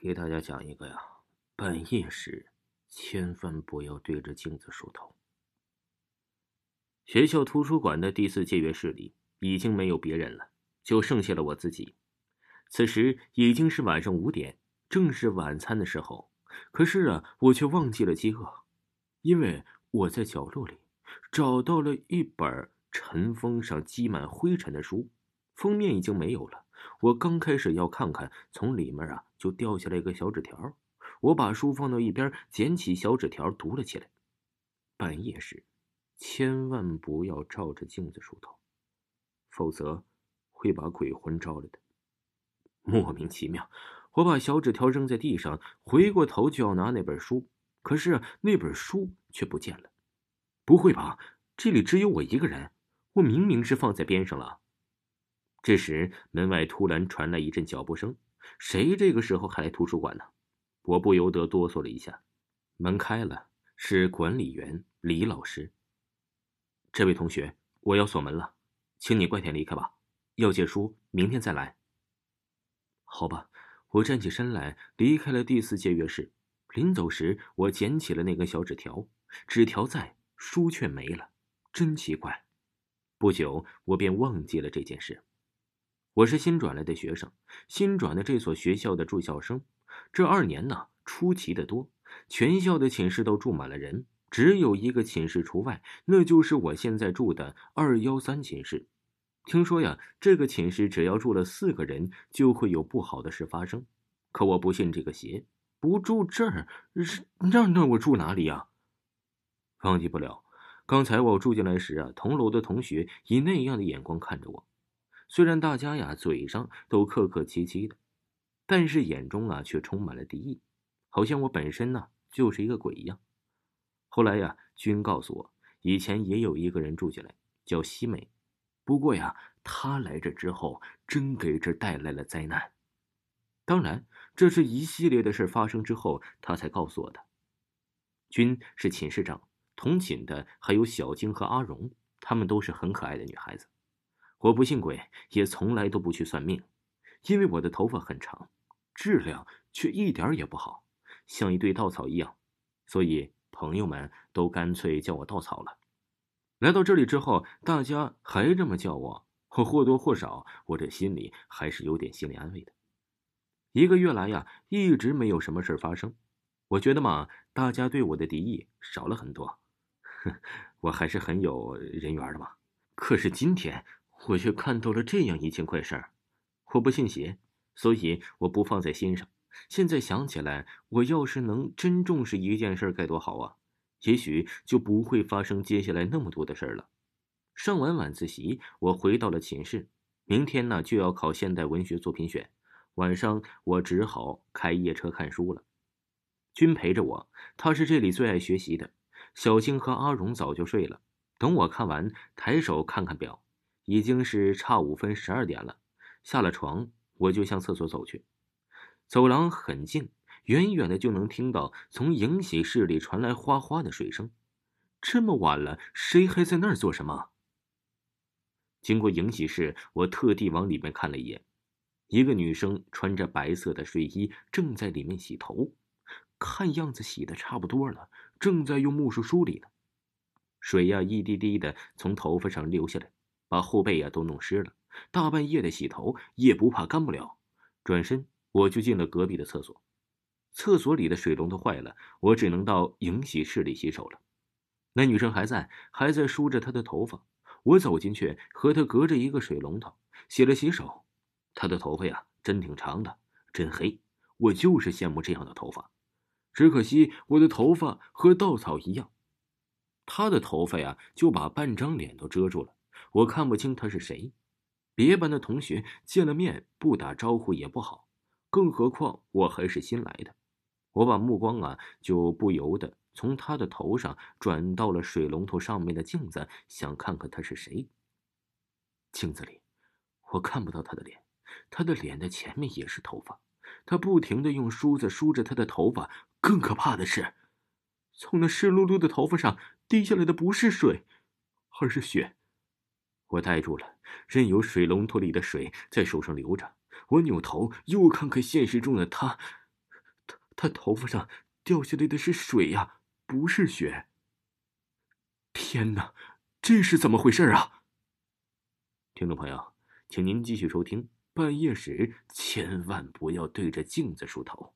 给大家讲一个呀，半夜时千万不要对着镜子梳头。学校图书馆的第四借阅室里已经没有别人了，就剩下了我自己。此时已经是晚上五点，正是晚餐的时候。可是啊，我却忘记了饥饿，因为我在角落里找到了一本尘封上积满灰尘的书，封面已经没有了。我刚开始要看看，从里面啊就掉下来一个小纸条。我把书放到一边，捡起小纸条读了起来。半夜时，千万不要照着镜子梳头，否则会把鬼魂招来的。莫名其妙，我把小纸条扔在地上，回过头就要拿那本书，可是那本书却不见了。不会吧？这里只有我一个人？我明明是放在边上了。这时，门外突然传来一阵脚步声。谁这个时候还来图书馆呢？我不由得哆嗦了一下。门开了，是管理员李老师。这位同学，我要锁门了，请你快点离开吧。要借书，明天再来。好吧，我站起身来，离开了第四借阅室。临走时，我捡起了那个小纸条，纸条在，书却没了，真奇怪。不久，我便忘记了这件事。我是新转来的学生，新转的这所学校的住校生。这二年呢，出奇的多，全校的寝室都住满了人，只有一个寝室除外，那就是我现在住的二幺三寝室。听说呀，这个寝室只要住了四个人，就会有不好的事发生。可我不信这个邪，不住这儿，是那那我住哪里呀？忘记不了，刚才我住进来时啊，同楼的同学以那样的眼光看着我。虽然大家呀嘴上都客客气气的，但是眼中啊却充满了敌意，好像我本身呢就是一个鬼一样。后来呀，君告诉我，以前也有一个人住进来，叫西美。不过呀，他来这之后，真给这带来了灾难。当然，这是一系列的事发生之后，他才告诉我的。君是寝室长，同寝的还有小晶和阿荣，她们都是很可爱的女孩子。我不信鬼，也从来都不去算命，因为我的头发很长，质量却一点也不好，像一堆稻草一样，所以朋友们都干脆叫我稻草了。来到这里之后，大家还这么叫我，或多或少，我这心里还是有点心理安慰的。一个月来呀，一直没有什么事发生，我觉得嘛，大家对我的敌意少了很多，哼，我还是很有人缘的嘛。可是今天。我却看到了这样一件怪事儿，我不信邪，所以我不放在心上。现在想起来，我要是能真重视一件事该多好啊！也许就不会发生接下来那么多的事儿了。上完晚自习，我回到了寝室。明天呢就要考现代文学作品选，晚上我只好开夜车看书了。君陪着我，他是这里最爱学习的。小青和阿荣早就睡了。等我看完，抬手看看表。已经是差五分十二点了，下了床我就向厕所走去。走廊很近，远远的就能听到从迎喜室里传来哗哗的水声。这么晚了，谁还在那儿做什么？经过迎喜室，我特地往里面看了一眼，一个女生穿着白色的睡衣，正在里面洗头，看样子洗的差不多了，正在用木梳梳理呢。水呀，一滴滴的从头发上流下来。把后背呀都弄湿了，大半夜的洗头也不怕干不了。转身我就进了隔壁的厕所，厕所里的水龙头坏了，我只能到迎洗室里洗手了。那女生还在，还在梳着她的头发。我走进去，和她隔着一个水龙头洗了洗手。她的头发呀，真挺长的，真黑。我就是羡慕这样的头发，只可惜我的头发和稻草一样。她的头发呀，就把半张脸都遮住了。我看不清他是谁，别班的同学见了面不打招呼也不好，更何况我还是新来的。我把目光啊，就不由得从他的头上转到了水龙头上面的镜子，想看看他是谁。镜子里，我看不到他的脸，他的脸的前面也是头发。他不停的用梳子梳着他的头发，更可怕的是，从那湿漉漉的头发上滴下来的不是水，而是血。我呆住了，任由水龙头里的水在手上流着。我扭头又看看现实中的他，他他头发上掉下来的是水呀，不是血。天哪，这是怎么回事啊？听众朋友，请您继续收听。半夜时千万不要对着镜子梳头。